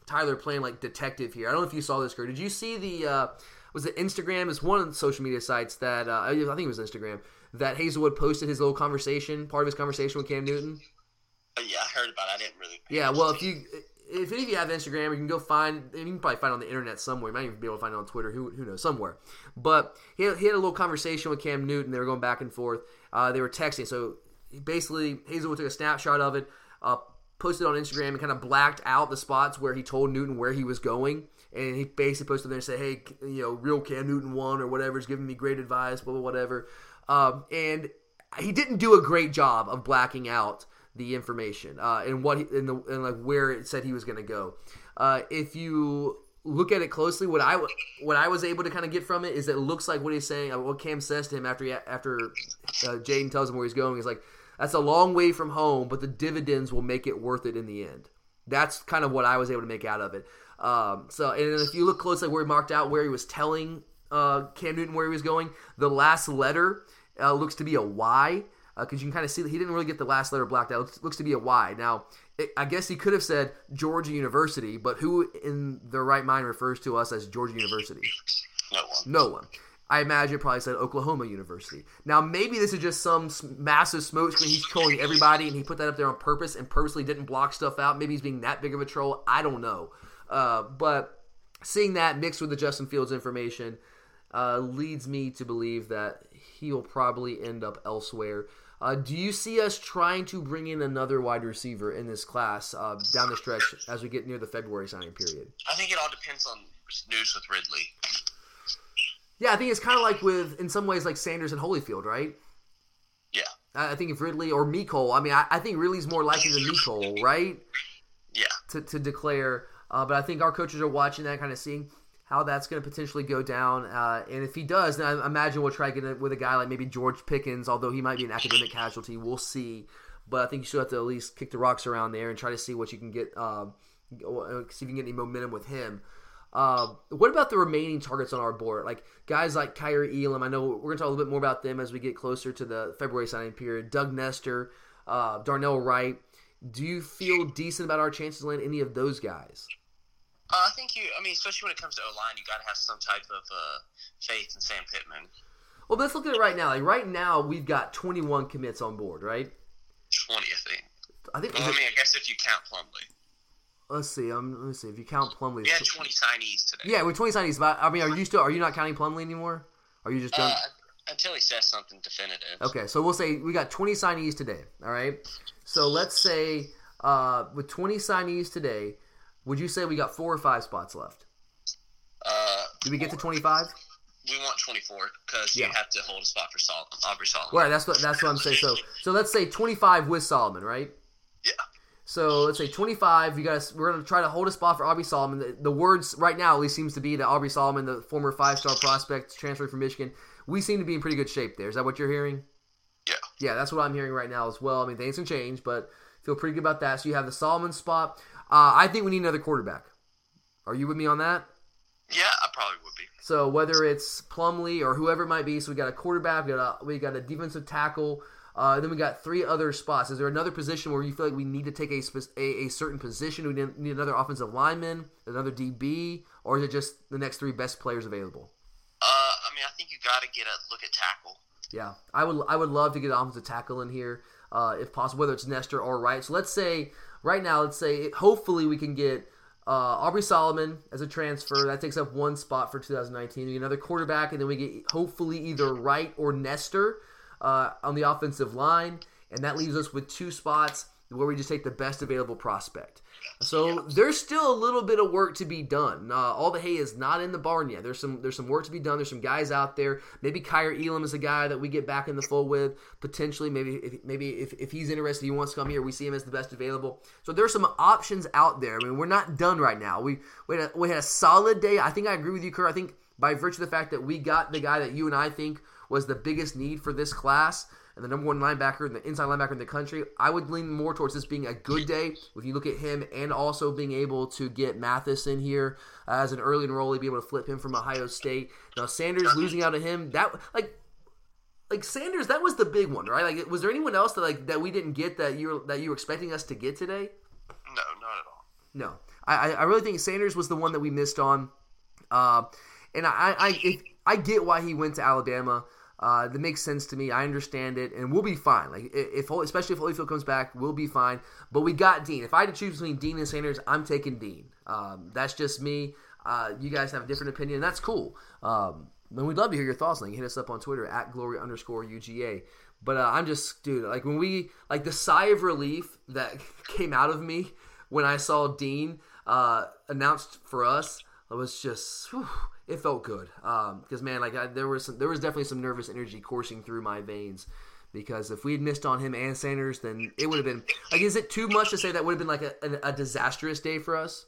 Tyler playing like detective here. I don't know if you saw this, Kurt. Did you see the? Uh, was it Instagram? It's one of the social media sites that uh, I think it was Instagram that Haselwood posted his little conversation, part of his conversation with Cam Newton. Uh, yeah, I heard about. it. I didn't really. Yeah, well, if you if any of you have Instagram, you can go find. You can probably find it on the internet somewhere. You might even be able to find it on Twitter. Who, who knows? Somewhere. But he had, he had a little conversation with Cam Newton. They were going back and forth. Uh, they were texting. So basically, Haselwood took a snapshot of it, uh, posted on Instagram, and kind of blacked out the spots where he told Newton where he was going. And he basically posted there and said, "Hey, you know, real Cam Newton won or whatever is giving me great advice, blah blah whatever." Um, and he didn't do a great job of blacking out the information uh, and what and, the, and like where it said he was going to go. Uh, if you look at it closely, what I what I was able to kind of get from it is that it looks like what he's saying. Uh, what Cam says to him after he, after uh, Jadon tells him where he's going is like that's a long way from home, but the dividends will make it worth it in the end. That's kind of what I was able to make out of it. Um, so, and if you look closely where he marked out where he was telling uh, Cam Newton where he was going, the last letter uh, looks to be a Y because uh, you can kind of see that he didn't really get the last letter blacked out. It looks, looks to be a Y. Now, it, I guess he could have said Georgia University, but who in their right mind refers to us as Georgia University? No one. No one. I imagine probably said Oklahoma University. Now, maybe this is just some massive smoke screen. He's trolling everybody, and he put that up there on purpose and purposely didn't block stuff out. Maybe he's being that big of a troll. I don't know. Uh, but seeing that mixed with the Justin Fields information uh, leads me to believe that he will probably end up elsewhere. Uh, do you see us trying to bring in another wide receiver in this class uh, down the stretch as we get near the February signing period? I think it all depends on news with Ridley. Yeah, I think it's kind of like with, in some ways, like Sanders and Holyfield, right? Yeah. I think if Ridley or Mecole, I mean, I, I think Ridley's more likely than Mecole, right? Yeah. To, to declare. Uh, but I think our coaches are watching that, kind of seeing how that's going to potentially go down. Uh, and if he does, then I imagine we'll try to get it with a guy like maybe George Pickens, although he might be an academic casualty. We'll see. But I think you still have to at least kick the rocks around there and try to see what you can get, uh, see if you can get any momentum with him. Uh, what about the remaining targets on our board? Like guys like Kaiir Elam. I know we're going to talk a little bit more about them as we get closer to the February signing period. Doug Nester, uh, Darnell Wright. Do you feel decent about our chances to land any of those guys? Uh, I think you. I mean, especially when it comes to O line, you got to have some type of uh, faith in Sam Pittman. Well, let's look at it right now. Like right now, we've got 21 commits on board, right? 20, I think. I think. Well, I mean, I guess if you count Plumlee. Let's see. Um, let me see. If you count Plumlee, we had 20 signees today. Yeah, we're 20 signees. But I mean, are you still? Are you not counting Plumlee anymore? Are you just done? Uh, until he says something definitive. Okay, so we'll say we got 20 signees today. All right. So let's say uh, with 20 signees today, would you say we got four or five spots left? Uh, Did we get to 25? We want 24 because Yeah. you have to hold a spot for Sol- Aubrey Solomon. Right. That's what that's what I'm saying. So so let's say 25 with Solomon, right? Yeah. So let's say 25. You guys, we're gonna try to hold a spot for Aubrey Solomon. The, the words right now at least seems to be that Aubrey Solomon, the former five-star prospect transferred from Michigan, we seem to be in pretty good shape there. Is that what you're hearing? Yeah. Yeah, that's what I'm hearing right now as well. I mean, things can change, but feel pretty good about that. So you have the Solomon spot. Uh, I think we need another quarterback. Are you with me on that? Yeah, I probably would be. So whether it's Plumlee or whoever it might be, so we got a quarterback, we got a, we got a defensive tackle, uh, then we got three other spots. Is there another position where you feel like we need to take a a, a certain position? We need, need another offensive lineman, another DB, or is it just the next three best players available? Uh, I mean, I think you got to get a look at tackle. Yeah, I would I would love to get an offensive tackle in here uh, if possible, whether it's Nester or Wright. So let's say right now, let's say hopefully we can get uh, Aubrey Solomon as a transfer. That takes up one spot for 2019. We get another quarterback, and then we get hopefully either Wright or Nester uh, on the offensive line, and that leaves us with two spots where we just take the best available prospect. So there's still a little bit of work to be done. Uh, all the hay is not in the barn yet. There's some there's some work to be done. There's some guys out there. Maybe Kaiir Elam is a guy that we get back in the fold with potentially. Maybe if, maybe if, if he's interested, he wants to come here. We see him as the best available. So there's some options out there. I mean, we're not done right now. We we had a, we had a solid day. I think I agree with you, Kurt. I think by virtue of the fact that we got the guy that you and I think was the biggest need for this class and the number one linebacker and the inside linebacker in the country, I would lean more towards this being a good day. If you look at him and also being able to get Mathis in here as an early enrollee, be able to flip him from Ohio State. Now Sanders losing out to him, that like like Sanders, that was the big one, right? Like, was there anyone else that like that we didn't get that you were, that you were expecting us to get today? No, not at all. No, I, I really think Sanders was the one that we missed on, uh, and I I if, I get why he went to Alabama. Uh, that makes sense to me. I understand it, and we'll be fine. Like if, especially if Holyfield comes back, we'll be fine. But we got Dean. If I had to choose between Dean and Sanders, I'm taking Dean. Um, that's just me. Uh, you guys have a different opinion, and that's cool. Um, and we'd love to hear your thoughts. Like hit us up on Twitter at glory underscore UGA. But uh, I'm just, dude, like when we like the sigh of relief that <laughs> came out of me when I saw Dean uh, announced for us, it was just. Whew, it felt good because um, man, like I, there was some, there was definitely some nervous energy coursing through my veins because if we had missed on him and Sanders, then it would have been like, is it too much to say that would have been like a, a, a disastrous day for us?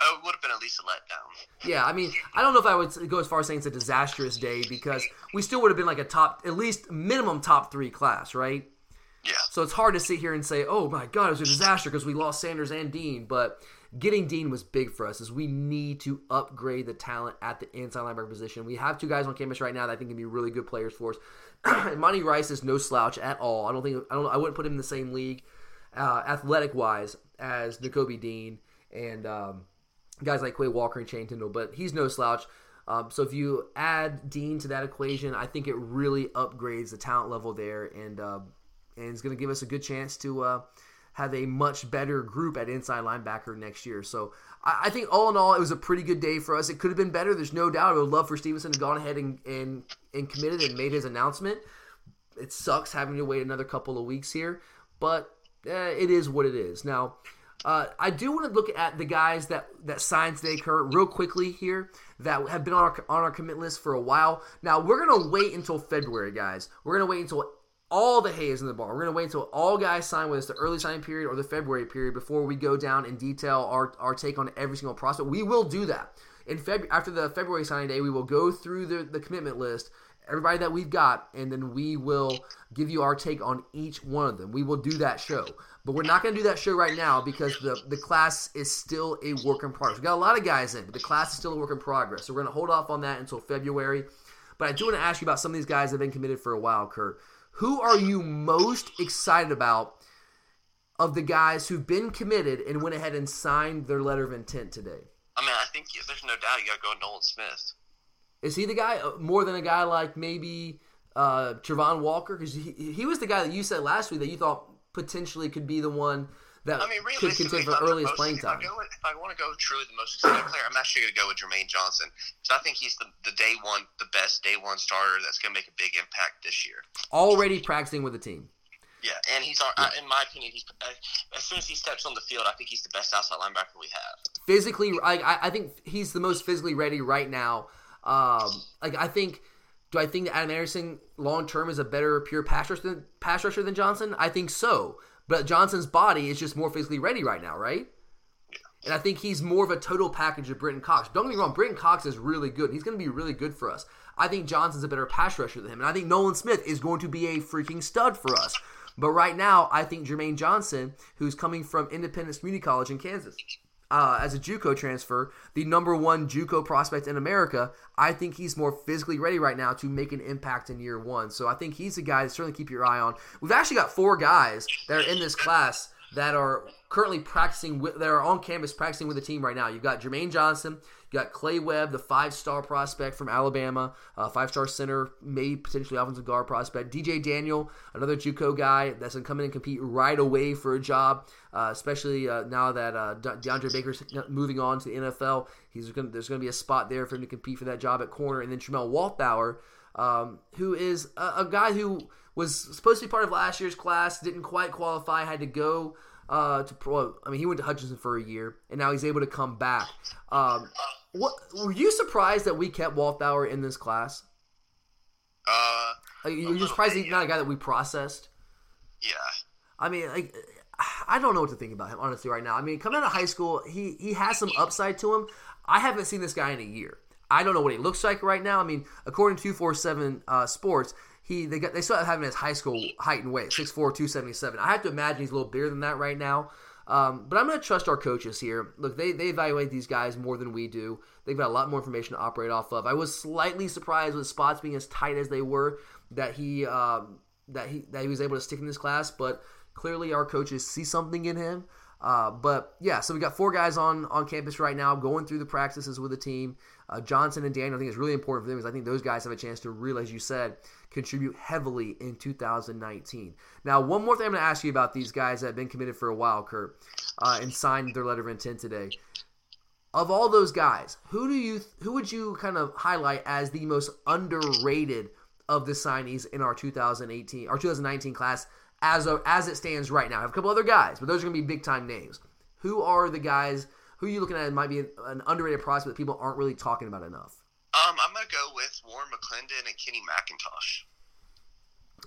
Oh, it would have been at least a letdown. Yeah, I mean, I don't know if I would go as far as saying it's a disastrous day because we still would have been like a top, at least minimum top three class, right? Yeah. So it's hard to sit here and say, "Oh my God, it was a disaster" because we lost Sanders and Dean. But getting Dean was big for us, Is we need to upgrade the talent at the inside linebacker position. We have two guys on campus right now that I think can be really good players for us. <clears throat> Monty Rice is no slouch at all. I don't think I don't. I wouldn't put him in the same league, uh, athletic wise, as Nakobe Dean and um, guys like Quay Walker and Channing Tindall. But he's no slouch. Um, so if you add Dean to that equation, I think it really upgrades the talent level there, and uh, and it's going to give us a good chance to uh, have a much better group at inside linebacker next year. So I, I, think all in all, it was a pretty good day for us. It could have been better. There's no doubt. I would love for Stevenson to gone ahead and, and and committed and made his announcement. it sucks having to wait another couple of weeks here, but eh, it is what it is. Now, uh, I do want to look at the guys that that signed today, Kurt, real quickly here that have been on our on our commit list for a while. Now we're gonna wait until February, guys. We're gonna wait until all the hay is in the barn. We're gonna wait until all guys sign with us, the early signing period or the February period, before we go down and detail our our take on every single prospect. We will do that in Feb after the February signing day. We will go through the the commitment list everybody that we've got, and then we will give you our take on each one of them. We will do that show. But we're not going to do that show right now because the, the class is still a work in progress. We've got a lot of guys in, but the class is still a work in progress. So we're going to hold off on that until February. But I do want to ask you about some of these guys that have been committed for a while, Kurt. Who are you most excited about of the guys who've been committed and went ahead and signed their letter of intent today? I mean, I think there's no doubt you got to go Nolan Smith. Is he the guy uh, more than a guy like maybe uh, Travon Walker? Because he, he was the guy that you said last week that you thought potentially could be the one that I mean, could contend for earliest playing time. If I, if I, want to go truly the most exciting player, I'm actually going to go with Jermaine Johnson. because I think he's the, the day one, the best day one starter that's going to make a big impact this year. Already practicing with the team. Yeah, and he's in my opinion, he's uh, as soon as he steps on the field, I think he's the best outside linebacker we have. Physically, I, I think he's the most physically ready right now. Um, like I think do I think that Adam Anderson long term is a better pure pass rusher than, pass rusher than Johnson? I think so. But Johnson's body is just more physically ready right now, right? And I think he's more of a total package of Brenton Cox. Don't get me wrong, Brenton Cox is really good. He's going to be really good for us. I think Johnson's a better pass rusher than him. And I think Nolan Smith is going to be a freaking stud for us. But right now, I think Jermaine Johnson, who's coming from Independence Community College in Kansas, uh, as a JUCO transfer, the number one JUCO prospect in America. I think he's more physically ready right now to make an impact in year one. So I think he's a guy to certainly keep your eye on. We've actually got four guys that are in this class that are currently practicing with, that are on campus practicing with the team right now. You've got Jermaine Johnson, you got Clay Webb, the five-star prospect from Alabama, uh, five-star center, maybe potentially offensive guard prospect. DJ Daniel, another JUCO guy that's going to come in and compete right away for a job, uh, especially uh, now that uh, DeAndre Baker's moving on to the NFL. He's gonna, there's going to be a spot there for him to compete for that job at corner, and then Tramel Walthour, um, who is a, a guy who was supposed to be part of last year's class, didn't quite qualify, had to go uh, to pro. I mean, he went to Hutchinson for a year, and now he's able to come back. Um, what were you surprised that we kept Walthour in this class? Uh, like, you're surprised bit, he's not a guy that we processed. Yeah. I mean, like, I don't know what to think about him honestly right now. I mean, coming out of high school, he he has some upside to him. I haven't seen this guy in a year. I don't know what he looks like right now. I mean, according to two four seven uh, Sports, he they got they still have him his high school height and weight 6'4", 277. I have to imagine he's a little bigger than that right now. Um, but I'm going to trust our coaches here. Look, they, they evaluate these guys more than we do. They've got a lot more information to operate off of. I was slightly surprised with spots being as tight as they were that he um, that he that he was able to stick in this class. But clearly, our coaches see something in him. Uh, but yeah, so we got four guys on on campus right now going through the practices with the team. Uh, Johnson and Daniel, I think it's really important for them because I think those guys have a chance to really, as you said, contribute heavily in 2019. Now, one more thing I'm going to ask you about these guys that have been committed for a while, Kurt, uh, and signed their letter of intent today. Of all those guys, who do you who would you kind of highlight as the most underrated of the signees in our 2018 our 2019 class as of, as it stands right now? I have a couple other guys, but those are going to be big time names. Who are the guys? Who are you looking at might be an, an underrated prospect that people aren't really talking about enough? Um, I'm gonna go with Warren McClendon and Kenny McIntosh.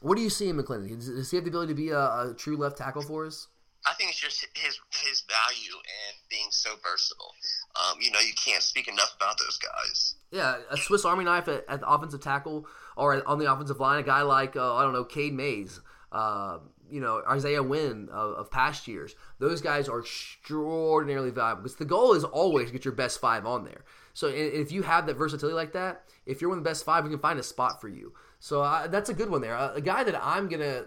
What do you see in McClendon? Does he have the ability to be a, a true left tackle for us? I think it's just his his value and being so versatile. Um, you know, you can't speak enough about those guys. Yeah, a Swiss Army knife at, at the offensive tackle or on the offensive line. A guy like uh, I don't know, Cade Mays. Uh, you know Isaiah Wynn of, of, past years. Those guys are extraordinarily valuable because the goal is always to get your best five on there. So if you have that versatility like that, if you're one of the best five, we can find a spot for you. So uh, that's a good one there. Uh, a guy that I'm gonna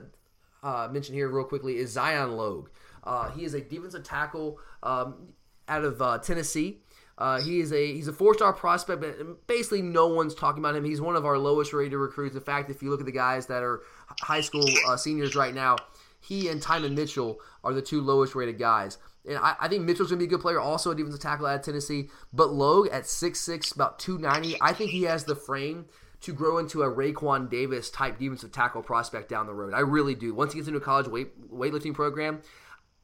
uh, mention here real quickly is Zion Logue. Uh, he is a defensive tackle um, out of Tennessee. Uh, he is a he's a four star prospect, but basically no one's talking about him. He's one of our lowest rated recruits. In fact, if you look at the guys that are high school uh, seniors right now, he and Tymon Mitchell are the two lowest rated guys. And I, I think Mitchell's going to be a good player, also a defensive tackle out of Tennessee. But Logue at 6'6", about 290, I think he has the frame to grow into a Raekwon Davis type defensive tackle prospect down the road. I really do. Once he gets into a college weight weightlifting program,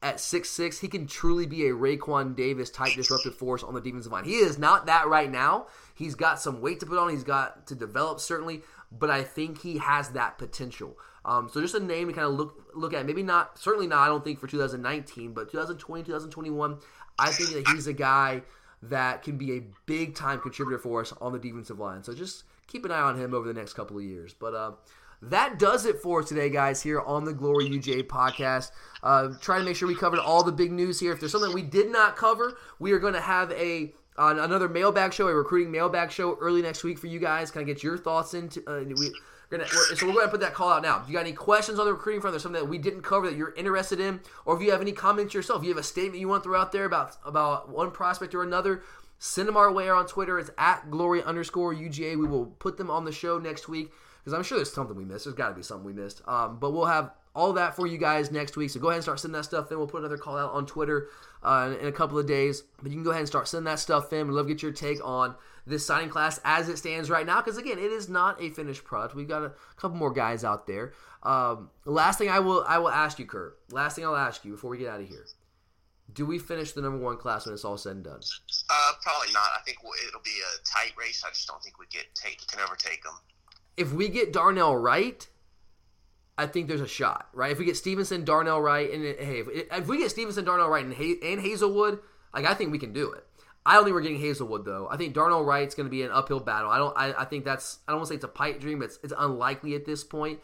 at six six, he can truly be a Raekwon Davis type disruptive force on the defensive line. He is not that right now. He's got some weight to put on. He's got to develop certainly, but I think he has that potential. Um, so just a name to kind of look look at. Maybe not, certainly not. I don't think for 2019, but 2020, 2021. I think that he's a guy that can be a big time contributor for us on the defensive line. So just keep an eye on him over the next couple of years. But uh, that does it for today, guys, here on the Glory UGA podcast. Uh, trying to make sure we covered all the big news here. If there's something we did not cover, we are going to have a uh, another mailbag show, a recruiting mailbag show early next week for you guys. Kind of get your thoughts into. Uh, we, Gonna, we're, so we're going to put that call out now. If you got any questions on the recruiting front, there's something that we didn't cover that you're interested in, or if you have any comments yourself, if you have a statement you want to throw out there about about one prospect or another, send them our way on Twitter. It's at glory underscore UGA. We will put them on the show next week because I'm sure there's something we missed. There's got to be something we missed. Um, but we'll have all that for you guys next week. So go ahead and start sending that stuff in. We'll put another call out on Twitter uh, in, in, a couple of days. But you can go ahead and start sending that stuff in. We'd love to get your take on this signing class as it stands right now. Because again, it is not a finished product. We've got a couple more guys out there. Um, last thing I will I will ask you, Kurt. Last thing I'll ask you before we get out of here. Do we finish the number one class when it's all said and done? Uh, probably not. I think it'll be a tight race. I just don't think we get take can overtake them. If we get Darnell Wright, I think there's a shot, right? If we get Stevenson, Darnell Wright, and hey, if, if we get Stevenson, Darnell Wright, and, and Haselwood, like I think we can do it. I don't think we're getting Haselwood though. I think Darnell Wright's going to be an uphill battle. I don't. I, I think that's. I don't want to say it's a pipe dream. It's it's unlikely at this point.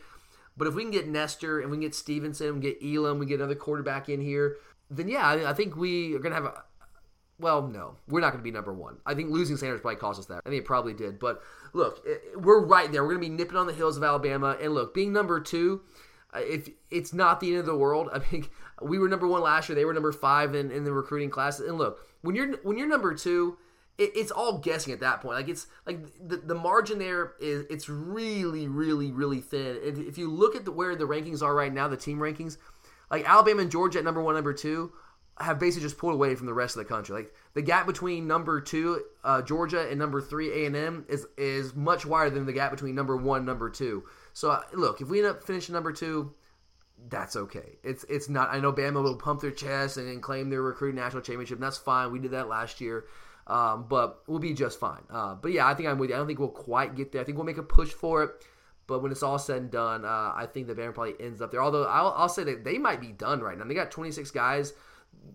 But if we can get Nester and we can get Stevenson, and get Elam, we get another quarterback in here, then yeah, I, I think we are going to have a. Well, no, we're not going to be number one. I think losing Sanders probably cost us that. I think it probably did. But look, eh, eh, we're right there. We're going to be nipping on the hills of Alabama. And look, being number two, uh, if it's not the end of the world. <laughs> I mean, we were number one last year. They were number five in, in the recruiting class. And look, when you're when you're number two, it, it's all guessing at that point. Like it's like the, the margin there is it's really really really thin. If you look at the, where the rankings are right now, the team rankings, like Alabama and Georgia at number one, number two have basically just pulled away from the rest of the country. Like the gap between number two uh, Georgia and number three A and M is is much wider than the gap between number one number two. So uh, look, if we end up finishing number two, that's okay. It's it's not. I know Bama will pump their chest and, and claim their recruiting national championship. And that's fine. We did that last year. Um, but we'll be just fine. Uh, but yeah, I think I'm with you. I don't think we'll quite get there. I think we'll make a push for it. But when it's all said and done, uh, I think the Bama probably ends up there. Although I'll, I'll say that they might be done right now. They got 26 guys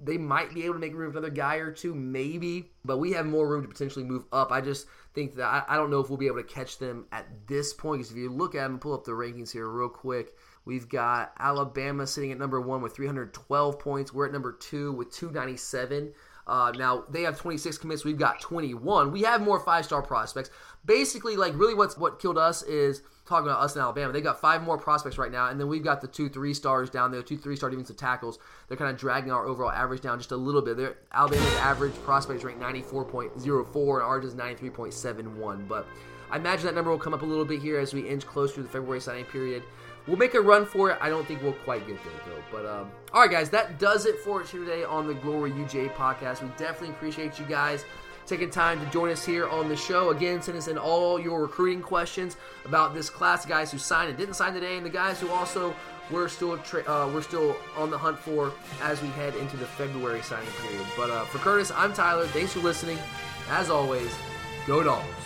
they might be able to make room for another guy or two, maybe, but we have more room to potentially move up. I just think that I, I don't know if we'll be able to catch them at this point. Because if you look at them, pull up the rankings here real quick. We've got Alabama sitting at number one with 312 points. We're at number two with 297. Uh, now they have 26 commits. We've got 21. We have more five star prospects. Basically, like really, what's what killed us is talking about us in Alabama. They got five more prospects right now, and then we've got the two three stars down there, two three star defensive tackles. They're kind of dragging our overall average down just a little bit. They're, Alabama's average prospects ranked 94.04, and ours is 93.71. But I imagine that number will come up a little bit here as we inch closer to the February signing period. We'll make a run for it. I don't think we'll quite get there though. But um, all right, guys, that does it for us here today on the Glory UGA podcast. We definitely appreciate you guys taking time to join us here on the show. Again, send us in all your recruiting questions about this class, guys who signed and didn't sign today, and the guys who also we're still tra- uh, we're still on the hunt for as we head into the February signing period. But uh, for Curtis, I'm Tyler. Thanks for listening. As always, go Dogs.